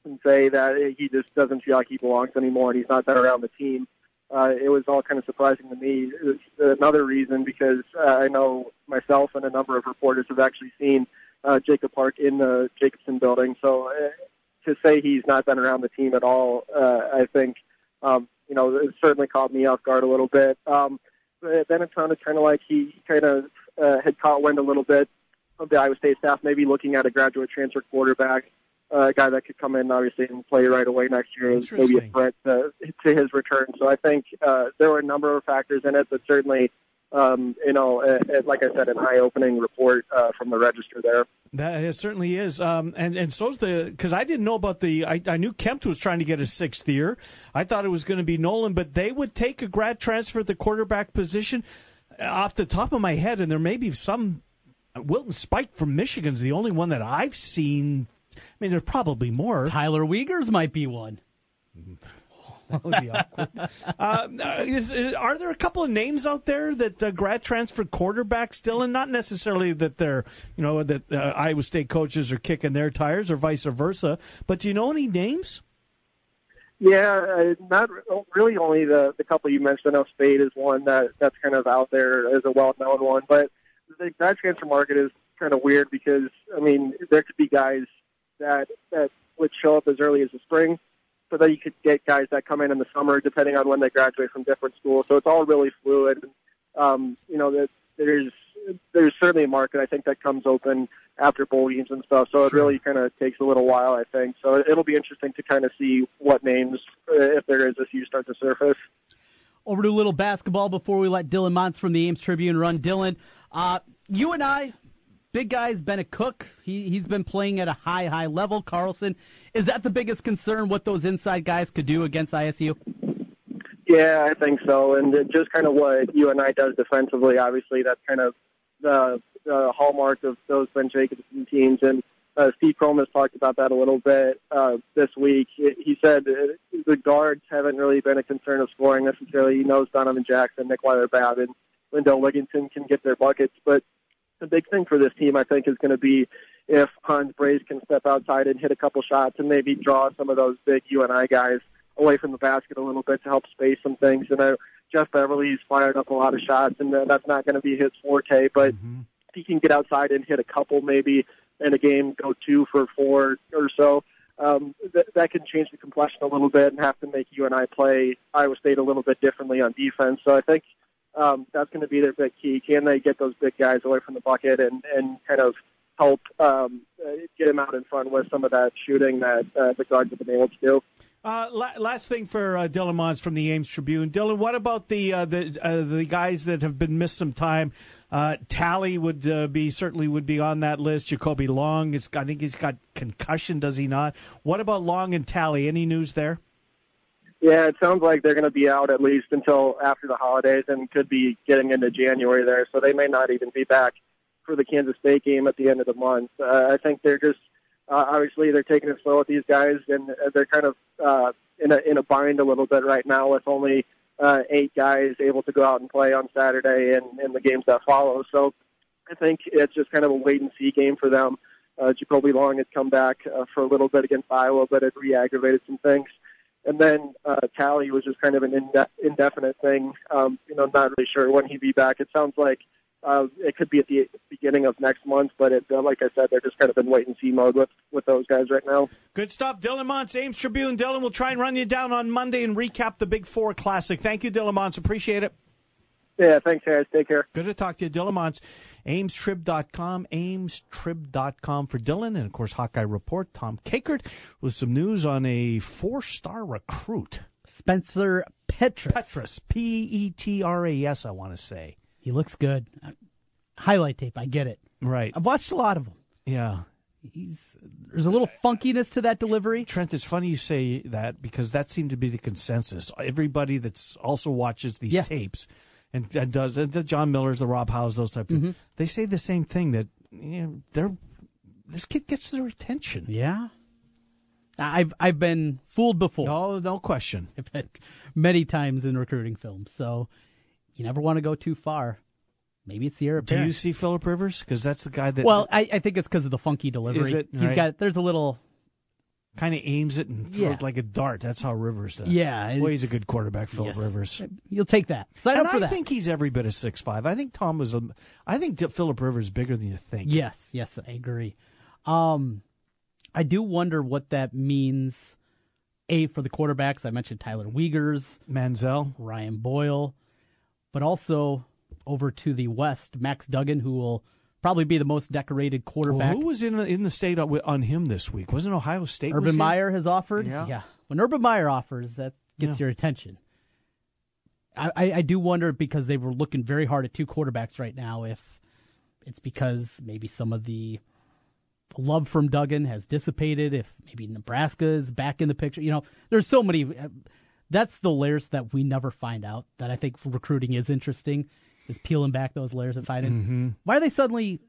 and say that he just doesn't feel like he belongs anymore and he's not that around the team uh, it was all kind of surprising to me. It was another reason because uh, I know myself and a number of reporters have actually seen uh, Jacob Park in the Jacobson building. So uh, to say he's not been around the team at all, uh, I think, um, you know, it certainly caught me off guard a little bit. Um, but then it sounded kind of like he kind of uh, had caught wind a little bit of the Iowa State staff, maybe looking at a graduate transfer quarterback uh, a guy that could come in obviously and play right away next year is maybe a threat to, to his return. So I think uh, there were a number of factors in it, but certainly, um, you know, uh, uh, like I said, an eye-opening report uh, from the register there. That it certainly is, um, and and so's the because I didn't know about the. I, I knew Kempt was trying to get a sixth year. I thought it was going to be Noland, but they would take a grad transfer at the quarterback position. Uh, Off the top of my head, and there may be some. Wilton Speight from Michigan's the only one that I've seen. I mean, there's probably more. Tyler Wiegers might be one. That would be awkward. uh, is, is- are there a couple of names out there that uh, grad transfer quarterbacks still, and not necessarily that they're, you know, that uh, Iowa State coaches are kicking their tires or vice versa, but do you know any names? Yeah, uh, not really. Only the the couple you mentioned. I know Speight is one that that's kind of out there as a well-known one, but the grad transfer market is kind of weird because I mean there could be guys that that would show up as early as the spring, but then you could get guys that come in in the summer depending on when they graduate from different schools. So it's all really fluid. Um, you know, that there's there's certainly a market I think that comes open after bowl games and stuff. So it really kind of takes a little while, I think. So it'll be interesting to kind of see what names, uh, if there is a few, start to surface. Over to a little basketball before we let Dylan Montz from the Ames Tribune run. Dylan, uh, you and I, big guys, Bennett Cook, he, he's been playing at a high, high level. Carlson, is that the biggest concern, what those inside guys could do against ISU? Yeah, I think so. And just kind of what UNI does defensively, obviously, that's kind of the, the hallmark of those Ben Jacobson teams. And uh, Steve Kroll has talked about that a little bit uh, this week. He said uh, the guards haven't really been a concern of scoring necessarily. He knows Donovan Jackson, Nick Weiler-Babb, and Lindell Wigginton can get their buckets. But the big thing for this team, I think, is going to be if Hans Brase can step outside and hit a couple shots and maybe draw some of those big UNI guys away from the basket a little bit to help space some things. And uh, Jeff Beverly's fired up a lot of shots, and uh, that's not going to be his forte. But Mm-hmm. if he can get outside and hit a couple, maybe in a game, go two for four or so. Um, th- that can change the complexion a little bit and have to make UNI play Iowa State a little bit differently on defense. So I think um, that's going to be their big key. Can they get those big guys away from the bucket and, and kind of help um, uh, get them out in front with some of that shooting that uh, the guards have been able to do? Uh, la- last thing for uh, Dylan Montz from the Ames Tribune. Dylan, what about the uh, the uh, the guys that have been missed some time? Uh, Talley would be certainly would be on that list. Jakolby Long, I think he's got concussion, does he not? What about Long and Talley? Any news there? Yeah, it sounds like they're going to be out at least until after the holidays and could be getting into January there. So they may not even be back for the Kansas State game at the end of the month. Uh, I think they're just uh, obviously they're taking it slow with these guys, and uh, they're kind of uh, in a in a bind a little bit right now with only uh, eight guys able to go out and play on Saturday and, and the games that follow. So I think it's just kind of a wait and see game for them. Uh, Jakolby Long had come back uh, for a little bit against Iowa, but it re-aggravated some things. And then uh, Talley was just kind of an inde- indefinite thing. Um, you know, not really sure when he'd be back. It sounds like uh, it could be at the beginning of next month, but it, uh, like I said, they're just kind of in wait and see mode with with those guys right now. Good stuff, Dylan Montz, Ames Tribune. Dylan, we'll try and run you down on Monday and recap the Big Four Classic. Thank you, Dylan Montz. Appreciate it. Yeah, thanks, guys. Take care. Good to talk to you, Dylan Montz. AmesTrib.com, AmesTrib.com for Dylan. And, of course, Hawkeye Report, Tom Kakert, with some news on a four-star recruit. Spencer Petras. Petras, P-E-T-R-A-S, I want to say. He looks good. Uh, Highlight tape, I get it. Right. I've watched a lot of them. Yeah. He's there's a little funkiness to that delivery. Trent, it's funny you say that because that seemed to be the consensus. Everybody that's also watches these Yeah. tapes and, and does the, the John Millers, the Rob Howes, those type of Mhm. they say the same thing that you know, they're this kid gets their attention. Yeah. I've I've been fooled before. No, no question. I've had many times in recruiting films, so you never want to go too far. Maybe it's the heir Do you see Philip Rivers? Because that's the guy that well, I, I think it's because of the funky delivery. Is it? He's Right. got there's a little kind of aims it and throws Yeah. it like a dart. That's how Rivers does. Yeah, well, he's a good quarterback, Philip yes. Rivers. You'll take that. Sign and up for I that. think he's every bit of six five. I think Tom was. A, I think Philip Rivers is bigger than you think. Yes, yes, I agree. Um, I do wonder what that means. A for the quarterbacks. I mentioned Tyler Wiegers, Manziel, Ryan Boyle, but also over to the west, Max Duggan, who will probably be the most decorated quarterback. Well, who was in the, in the state on, on him this week? Wasn't Ohio State? Urban Meyer has offered. Yeah. When Urban Meyer offers, that gets Yeah. your attention. I, I, I do wonder because they were looking very hard at two quarterbacks right now. If it's because maybe some of the love from Duggan has dissipated. If maybe Nebraska is back in the picture. You know, there's so many. uh, That's the layers that we never find out. That I think recruiting is interesting. Is peeling back those layers and finding Mhm. why are they suddenly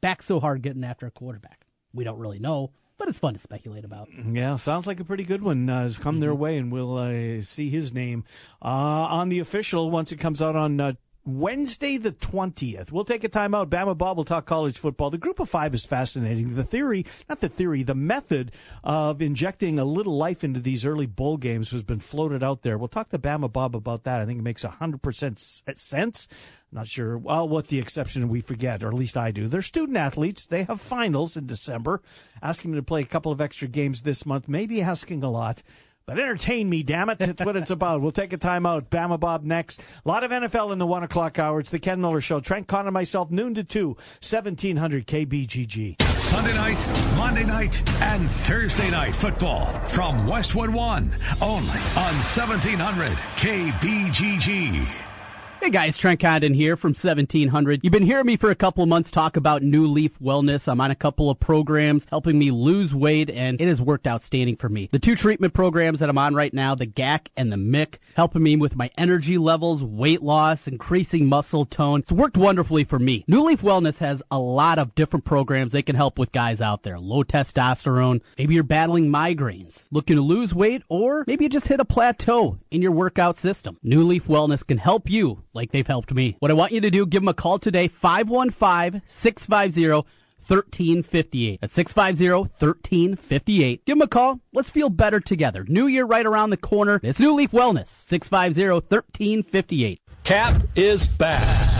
back so hard getting after a quarterback? We don't really know, but it's fun to speculate about. Yeah, sounds like a pretty good one uh, has come their way, and we'll uh, see his name uh, on the official once it comes out on uh, Wednesday the 20th. We'll take a time out. Bama Bob will talk college football. The group of five is fascinating. The theory, not the theory, the method of injecting a little life into these early bowl games has been floated out there. We'll talk to Bama Bob about that. I think it makes 100% sense. Not sure, well, what the exception we forget, or at least I do. They're student athletes. They have finals in December. Asking them to play a couple of extra games this month, maybe asking a lot. But entertain me, damn it. That's what it's about. We'll take a time out. Bama Bob next. A lot of NFL in the one o'clock hour. It's the Ken Miller Show. Trent Conn and myself, noon to two, 1700 KBGG. Sunday night, Monday night, and Thursday night football from Westwood One, only on 1700 KBGG. Hey guys, Trent Condon here from 1700. You've been hearing me for a couple of months talk about New Leaf Wellness. I'm on a couple of programs helping me lose weight and it has worked outstanding for me. The two treatment programs that I'm on right now, the GAC and the MIC, helping me with my energy levels, weight loss, increasing muscle tone. It's worked wonderfully for me. New Leaf Wellness has a lot of different programs they can help with guys out there. Low testosterone, maybe you're battling migraines, looking to lose weight, or maybe you just hit a plateau in your workout system. New Leaf Wellness can help you like they've helped me. What I want you to do, give them a call today, 515 650 1358. That's 650 1358. Give them a call. Let's feel better together. New year right around the corner. It's New Leaf Wellness, 650 1358. Cap is back.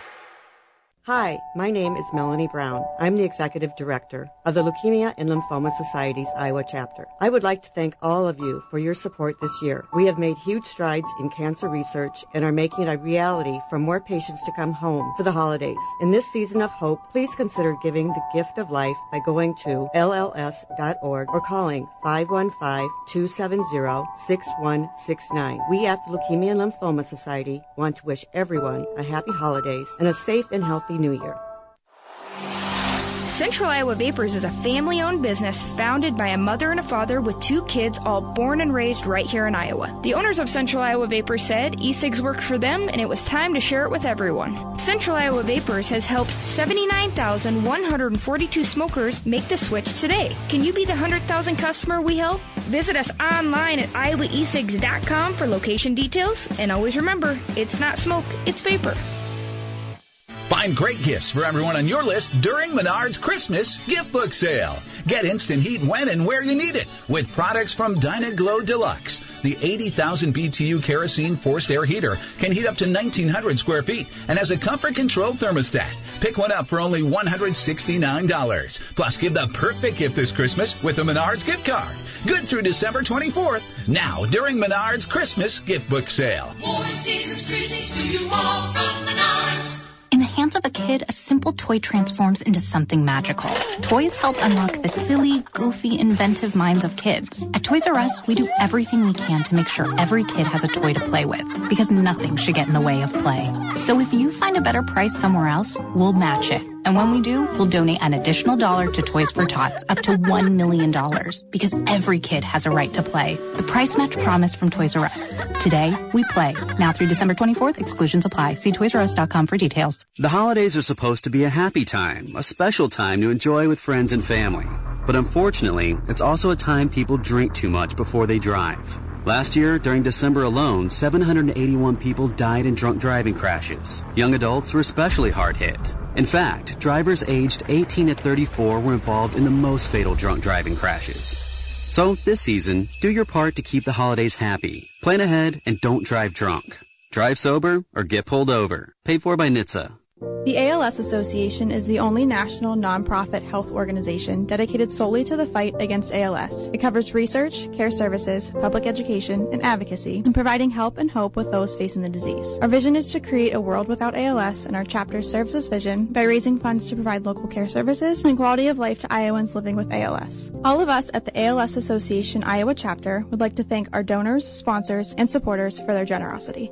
Hi, my name is Melanie Brown. I'm the Executive Director of the Leukemia and Lymphoma Society's Iowa chapter. I would like to thank all of you for your support this year. We have made huge strides in cancer research and are making it a reality for more patients to come home for the holidays. In this season of hope, please consider giving the gift of life by going to lls.org or calling 515-270-6169. We at the Leukemia and Lymphoma Society want to wish everyone a happy holidays and a safe and healthy new year. Central Iowa Vapors is a family owned business founded by a mother and a father with two kids, all born and raised right here in Iowa. The owners of Central Iowa Vapors said e cigs worked for them and it was time to share it with everyone. Central Iowa Vapors has helped 79,142 smokers make the switch today. Can you be the 100,000 customer we help? Visit us online at iowaecigs.com for location details. And always remember, it's not smoke, it's vapor. Find great gifts for everyone on your list during Menard's Christmas gift book sale. Get instant heat when and where you need it with products from Dyna-Glo Deluxe. The 80,000 BTU kerosene forced air heater can heat up to 1,900 square feet and has a comfort controlled thermostat. Pick one up for only $169. Plus, give the perfect gift this Christmas with a Menard's gift card. Good through December 24th. Now, during Menard's Christmas gift book sale. Hands of a kid, a simple toy transforms into something magical. Toys help unlock the silly, goofy, inventive minds of kids. At Toys R Us, we do everything we can to make sure every kid has a toy to play with, because nothing should get in the way of play. So if you find a better price somewhere else, we'll match it. And when we do, we'll donate an additional dollar to Toys for Tots, up to $1 million, because every kid has a right to play. The price match promise from Toys R Us. Today, we play. Now through December 24th, exclusions apply. See ToysRUs.com for details. The holidays are supposed to be a happy time, a special time to enjoy with friends and family. But unfortunately, it's also a time people drink too much before they drive. Last year, during December alone, 781 people died in drunk driving crashes. Young adults were especially hard hit. In fact, drivers aged 18 to 34 were involved in the most fatal drunk driving crashes. So this season, do your part to keep the holidays happy. Plan ahead and don't drive drunk. Drive sober or get pulled over. Paid for by NHTSA. The ALS Association is the only national nonprofit health organization dedicated solely to the fight against ALS. It covers research, care services, public education, and advocacy, and providing help and hope with those facing the disease. Our vision is to create a world without ALS, and our chapter serves this vision by raising funds to provide local care services and quality of life to Iowans living with ALS. All of us at the ALS Association Iowa chapter would like to thank our donors, sponsors, and supporters for their generosity.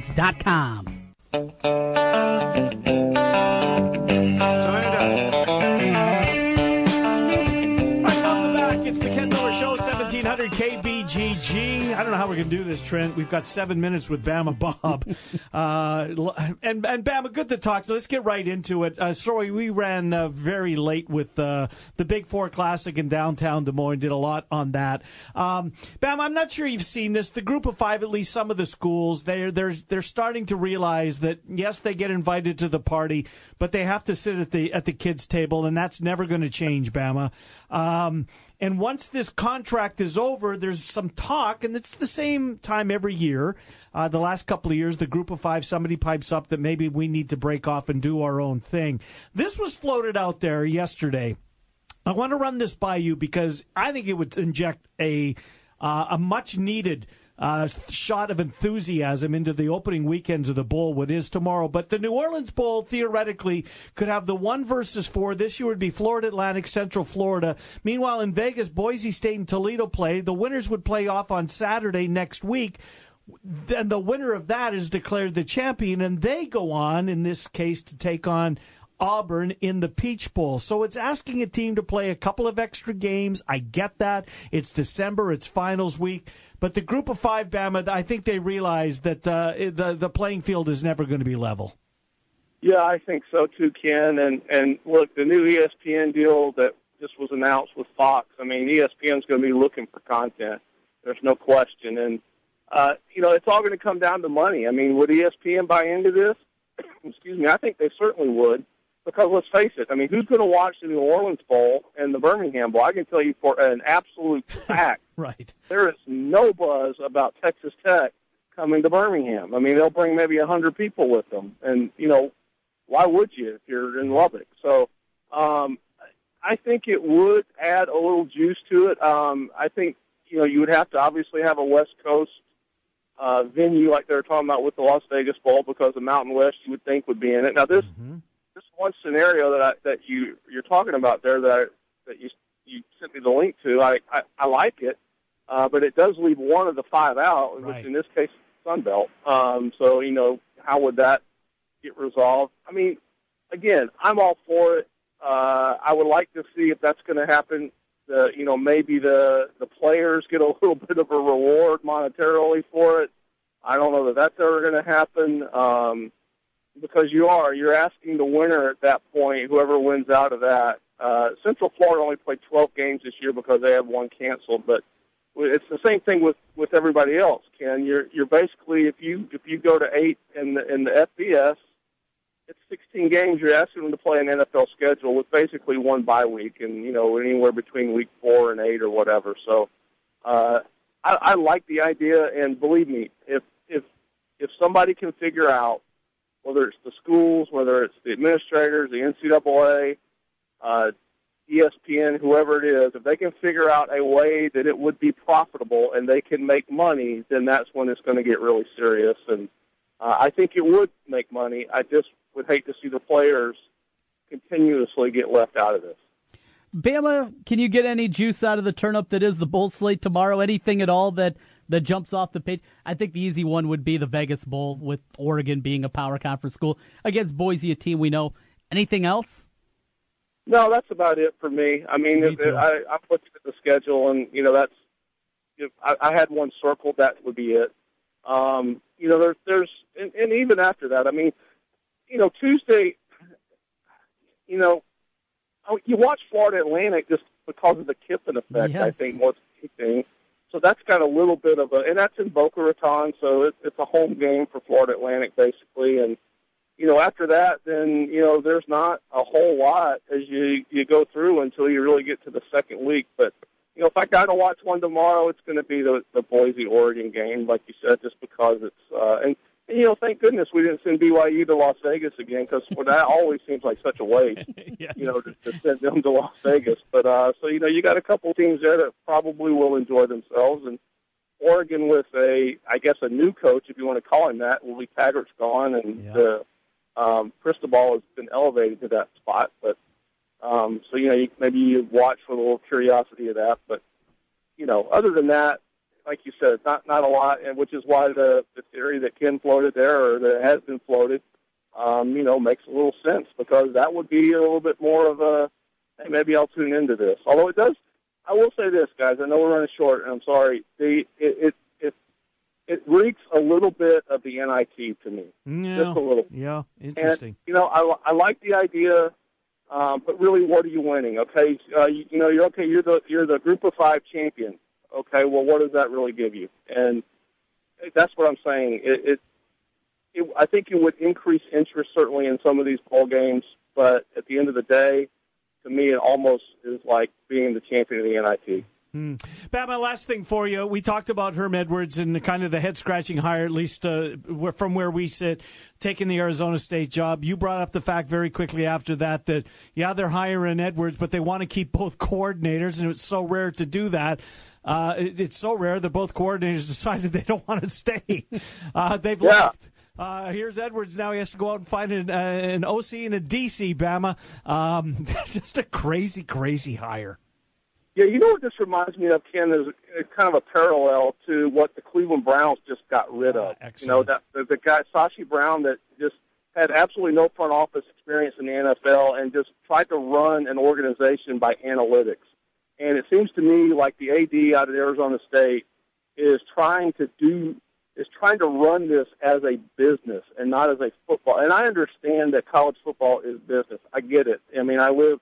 therookiesportscards.com. Welcome back. It's the Ken Miller Show, 1700 KBGG. I don't know how we're going to do this, Trent. We've got seven minutes with Bama Bob. uh, and, and Bama, good to talk. So let's get right into it. Uh, sorry, we ran uh, very late with uh, the Big Four Classic in downtown Des Moines. Did a lot on that. Um, Bama, I'm not sure you've seen this. The group of five, at least some of the schools, they're, they're, they're starting to realize that, yes, they get invited to the party, but they have to sit at the, at the kids' table, and that's never going to change, Bama. Um, and once this contract is over, there's some talk, and it's the same time every year. Uh, the last couple of years, the group of five, somebody pipes up that maybe we need to break off and do our own thing. This was floated out there yesterday. I want to run this by you because I think it would inject a uh, a much needed uh, shot of enthusiasm into the opening weekends of the bowl, what is tomorrow. But the New Orleans Bowl theoretically could have the one versus four. This year would be Florida Atlantic, Central Florida. Meanwhile, in Vegas, Boise State and Toledo play. The winners would play off on Saturday next week. Then the winner of that is declared the champion, and they go on, in this case, to take on Auburn in the Peach Bowl. So it's asking a team to play a couple of extra games. I get that. It's December, it's finals week. But the group of five, Bama, I think they realize that uh, the, the playing field is never going to be level. Yeah, I think so too, Ken. And and look, the new ESPN deal that just was announced with Fox. I mean, ESPN's going to be looking for content. There's no question. And uh, you know, it's all going to come down to money. I mean, would ESPN buy into this? Excuse me. I think they certainly would. Because let's face it. I mean, who's going to watch the New Orleans Bowl and the Birmingham Bowl? I can tell you for an absolute fact. Right. There is no buzz about Texas Tech coming to Birmingham. I mean, they'll bring maybe a hundred people with them, and you know, why would you if you're in Lubbock? So, um, I think it would add a little juice to it. Um, I think you know you would have to obviously have a West Coast uh, venue like they were talking about with the Las Vegas Bowl because the Mountain West you would think would be in it. Now this this one scenario that I, that you you're talking about there that I, that you you sent me the link to, I I, I like it, uh, but it does leave one of the five out, which in this case is Sun Belt. Um, so you know how would that get resolved? I mean, again, I'm all for it. Uh, I would like to see if that's going to happen. The you know maybe the the players get a little bit of a reward monetarily for it. I don't know that that's ever going to happen. Um, because you are you're asking the winner at that point, whoever wins out of that. Uh, Central Florida only played 12 games this year because they had one canceled, but it's the same thing with with everybody else. Ken, you're you're basically if you if you go to eight in the in the FBS, it's 16 games. You're asking them to play an NFL schedule with basically one bye week, and you know anywhere between week four and eight or whatever. So, uh, I, I like the idea, and believe me, if if if somebody can figure out whether it's the schools, whether it's the administrators, the NCAA, uh, ESPN, whoever it is, if they can figure out a way that it would be profitable and they can make money, then that's when it's going to get really serious. And uh, I think it would make money. I just would hate to see the players continuously get left out of this. Bama, can you get any juice out of the turnip that is the bowl slate tomorrow? Anything at all that that jumps off the page? I think the easy one would be the Vegas Bowl with Oregon being a power conference school against Boise, a team we know. Anything else? No, that's about it for me. I mean, Me if. I, I looked at the schedule, and you know, that's if I, I had one circled. That would be it. Um, you know, there's there's and, and even after that, I mean, you know, Tuesday, you know, oh, you watch Florida Atlantic just because of the Kiffin effect. I think more than anything. So that's got a little bit of a, and that's in Boca Raton, so it, it's a home game for Florida Atlantic basically, and you know, after that, then you know, there's not a whole lot as you you go through until you really get to the second week. But you know, if I got to watch one tomorrow, it's going to be the the Boise Oregon game, like you said, just because it's uh, and, and you know, thank goodness we didn't send BYU to Las Vegas again because that always seems like such a waste. You know, to, to send them to Las Vegas. But uh, so you know, you got a couple teams there that probably will enjoy themselves and. Oregon with a, I guess, a new coach, if you want to call him that. Willie Taggart's gone, and uh, um, Cristobal has been elevated to that spot. But um, so you know, you, maybe you watch for a little curiosity of that. But you know, other than that, like you said, not not a lot, and which is why the the theory that Ken floated there, or that has been floated, um, you know, makes a little sense because that would be a little bit more of a, hey, maybe I'll tune into this. Although it does, I will say this, guys. I know we're running short, and I'm sorry. The it it it, reeks a little bit of the NIT to me, Yeah. just a little. Yeah, interesting. And, you know, I, I like the idea, um, but really, what are you winning? Okay, uh, you, you know, you're okay. You're the you're the group of five champion. Okay, well, what does that really give you? And that's what I'm saying. It, it, it I think it would increase interest certainly in some of these bowl games, but at the end of the day, to me, it almost is like being the champion of the NIT. Hmm. Pat, my last thing for you. We talked about Herm Edwards and the kind of the head scratching hire, at least uh, from where we sit, taking the Arizona State job. You brought up the fact very quickly after that that, yeah, they're hiring Edwards, but they want to keep both coordinators, and it's so rare to do that. Uh, it, it's so rare that both coordinators decided they don't want to stay. Uh, they've left. Uh, here's Edwards now. He has to go out and find an, uh, an OC and a DC, Bama. Um, just a crazy, crazy hire. Yeah, you know what this reminds me of, Ken, is kind of a parallel to what the Cleveland Browns just got rid of. you know, that the, the guy Sashi Brown that just had absolutely no front office experience in the NFL and just tried to run an organization by analytics. And it seems to me like the AD out of Arizona State is trying to do is trying to run this as a business and not as a football. And I understand that college football is business. I get it. I mean, I live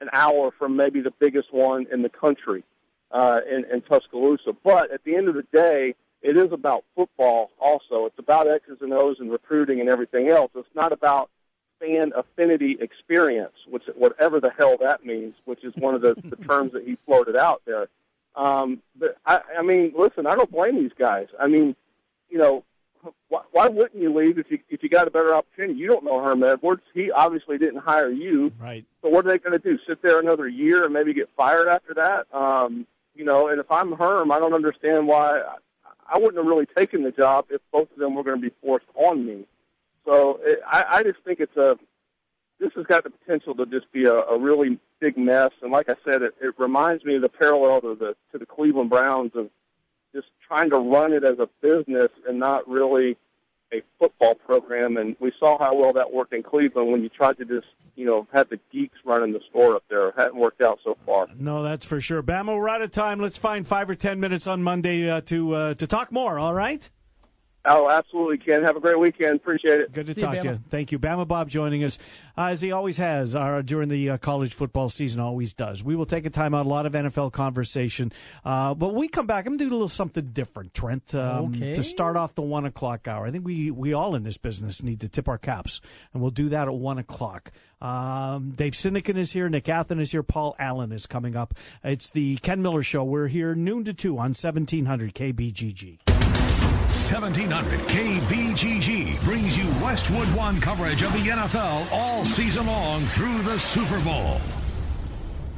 an hour from maybe the biggest one in the country uh, in, in Tuscaloosa. But at the end of the day, it is about football also. It's about X's and O's and recruiting and everything else. It's not about fan affinity experience, which whatever the hell that means, which is one of the, the terms that he floated out there. Um, but I, I mean, listen, I don't blame these guys. I mean, you know, why, why wouldn't you leave if you if you got a better opportunity? You don't know Herm Edwards. He obviously didn't hire you. Right. So what are they going to do? Sit there another year and maybe get fired after that? Um, you know, and if I'm Herm, I don't understand why I, I wouldn't have really taken the job if both of them were going to be forced on me. So it, I, I just think it's a this has got the potential to just be a, a really big mess. And like I said, it, it reminds me of the parallel to the to the Cleveland Browns of just trying to run it as a business and not really a football program. And we saw how well that worked in Cleveland when you tried to just you know have the geeks running the store up there. It hadn't worked out so far. No, that's for sure. Bama, we're out of time. Let's find five or ten minutes on Monday uh, to uh, to talk more. All right. Oh, absolutely, Ken. Have a great weekend. Appreciate it. Good to talk to you. Thank you, Bama Bob, joining us uh, as he always has uh, during the uh, college football season. Always does. We will take a time out. A lot of NFL conversation, uh, but when we come back. I'm going to do a little something different, Trent. Um, Okay. To start off the one o'clock hour, I think we we all in this business need to tip our caps, and we'll do that at one o'clock. Um, Dave Sinekin is here. Nick Athen is here. Paul Allen is coming up. It's the Ken Miller Show. We're here noon to two on 1700 KBGG. 1700 KBGG brings you Westwood One coverage of the NFL all season long through the Super Bowl.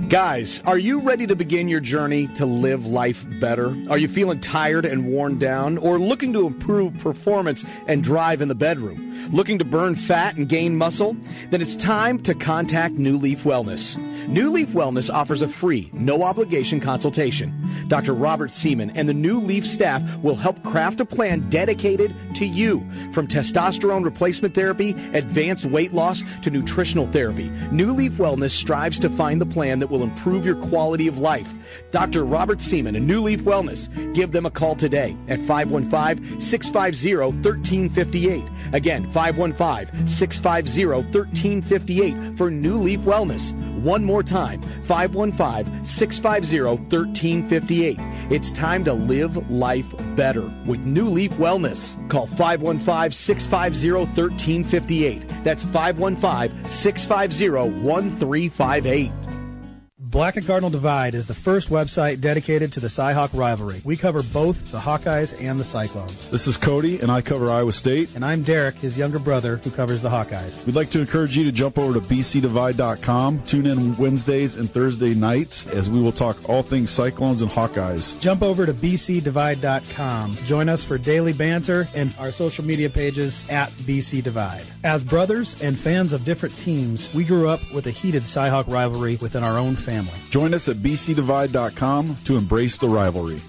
Guys, are you ready to begin your journey to live life better? Are you feeling tired and worn down or looking to improve performance and drive in the bedroom? Looking to burn fat and gain muscle? Then it's time to contact New Leaf Wellness. New Leaf Wellness offers a free, no obligation consultation. Dr. Robert Seaman and the New Leaf staff will help craft a plan dedicated to you. From testosterone replacement therapy, advanced weight loss, to nutritional therapy, New Leaf Wellness strives to find the plan that will improve your quality of life. Dr. Robert Seaman and New Leaf Wellness. Give them a call today at 515 650 1358. Again, 515 650 1358 for New Leaf Wellness. One more time 515 650 1358. It's time to live life better with New Leaf Wellness. Call 515 650 1358. That's 515 650 1358. Black and Cardinal Divide is the first website dedicated to the Cyhawk rivalry. We cover both the Hawkeyes and the Cyclones. This is Cody, and I cover Iowa State. And I'm Derek, his younger brother, who covers the Hawkeyes. We'd like to encourage you to jump over to bcdivide.com. Tune in Wednesdays and Thursday nights as we will talk all things Cyclones and Hawkeyes. Jump over to bcdivide.com. Join us for daily banter and our social media pages at BC Divide. As brothers and fans of different teams, we grew up with a heated Cyhawk rivalry within our own family. Join us at bcdivide.com to embrace the rivalry.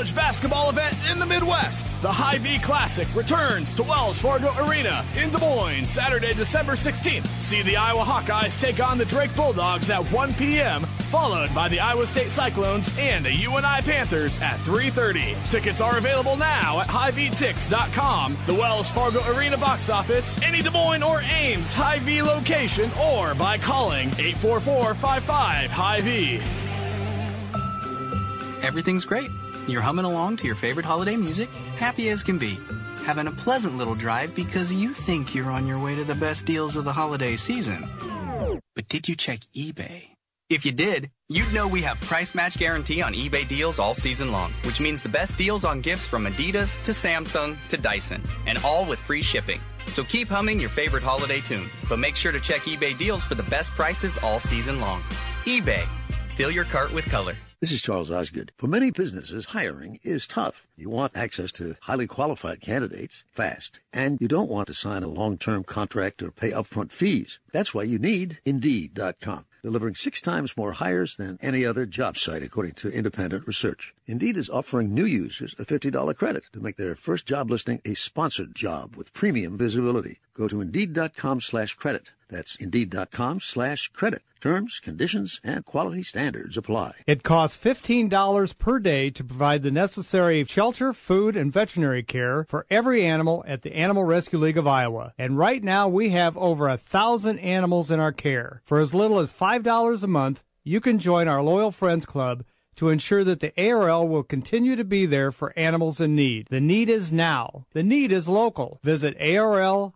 College basketball event in the Midwest, the Hy-Vee Classic, returns to Wells Fargo Arena in Des Moines Saturday, December 16th. See the Iowa Hawkeyes take on the Drake Bulldogs at 1 p.m., followed by the Iowa State Cyclones and the UNI Panthers at 3.30. Tickets are available now at HyVeeTix.com, the Wells Fargo Arena box office, any Des Moines or Ames Hy-Vee location, or by calling 844-55-HIGH-V. Everything's great. You're humming along to your favorite holiday music, happy as can be. Having a pleasant little drive because you think you're on your way to the best deals of the holiday season. But did you check eBay? If you did, you'd know we have price match guarantee on eBay deals all season long, which means the best deals on gifts from Adidas to Samsung to Dyson, and all with free shipping. So keep humming your favorite holiday tune, but make sure to check eBay deals for the best prices all season long. eBay. Fill your cart with color. This is Charles Osgood. For many businesses, hiring is tough. You want access to highly qualified candidates fast, and you don't want to sign a long-term contract or pay upfront fees. That's why you need Indeed.com, delivering six times more hires than any other job site, according to independent research. Indeed is offering new users a $50 credit to make their first job listing a sponsored job with premium visibility. Go to Indeed.com slash credit. That's Indeed.com slash credit. Terms, conditions, and quality standards apply. It costs $15 per day to provide the necessary shelter, food, and veterinary care for every animal at the Animal Rescue League of Iowa. And right now we have over a thousand animals in our care. For as little as $5 a month, you can join our Loyal Friends Club to ensure that the ARL will continue to be there for animals in need. The need is now. The need is local. Visit ARL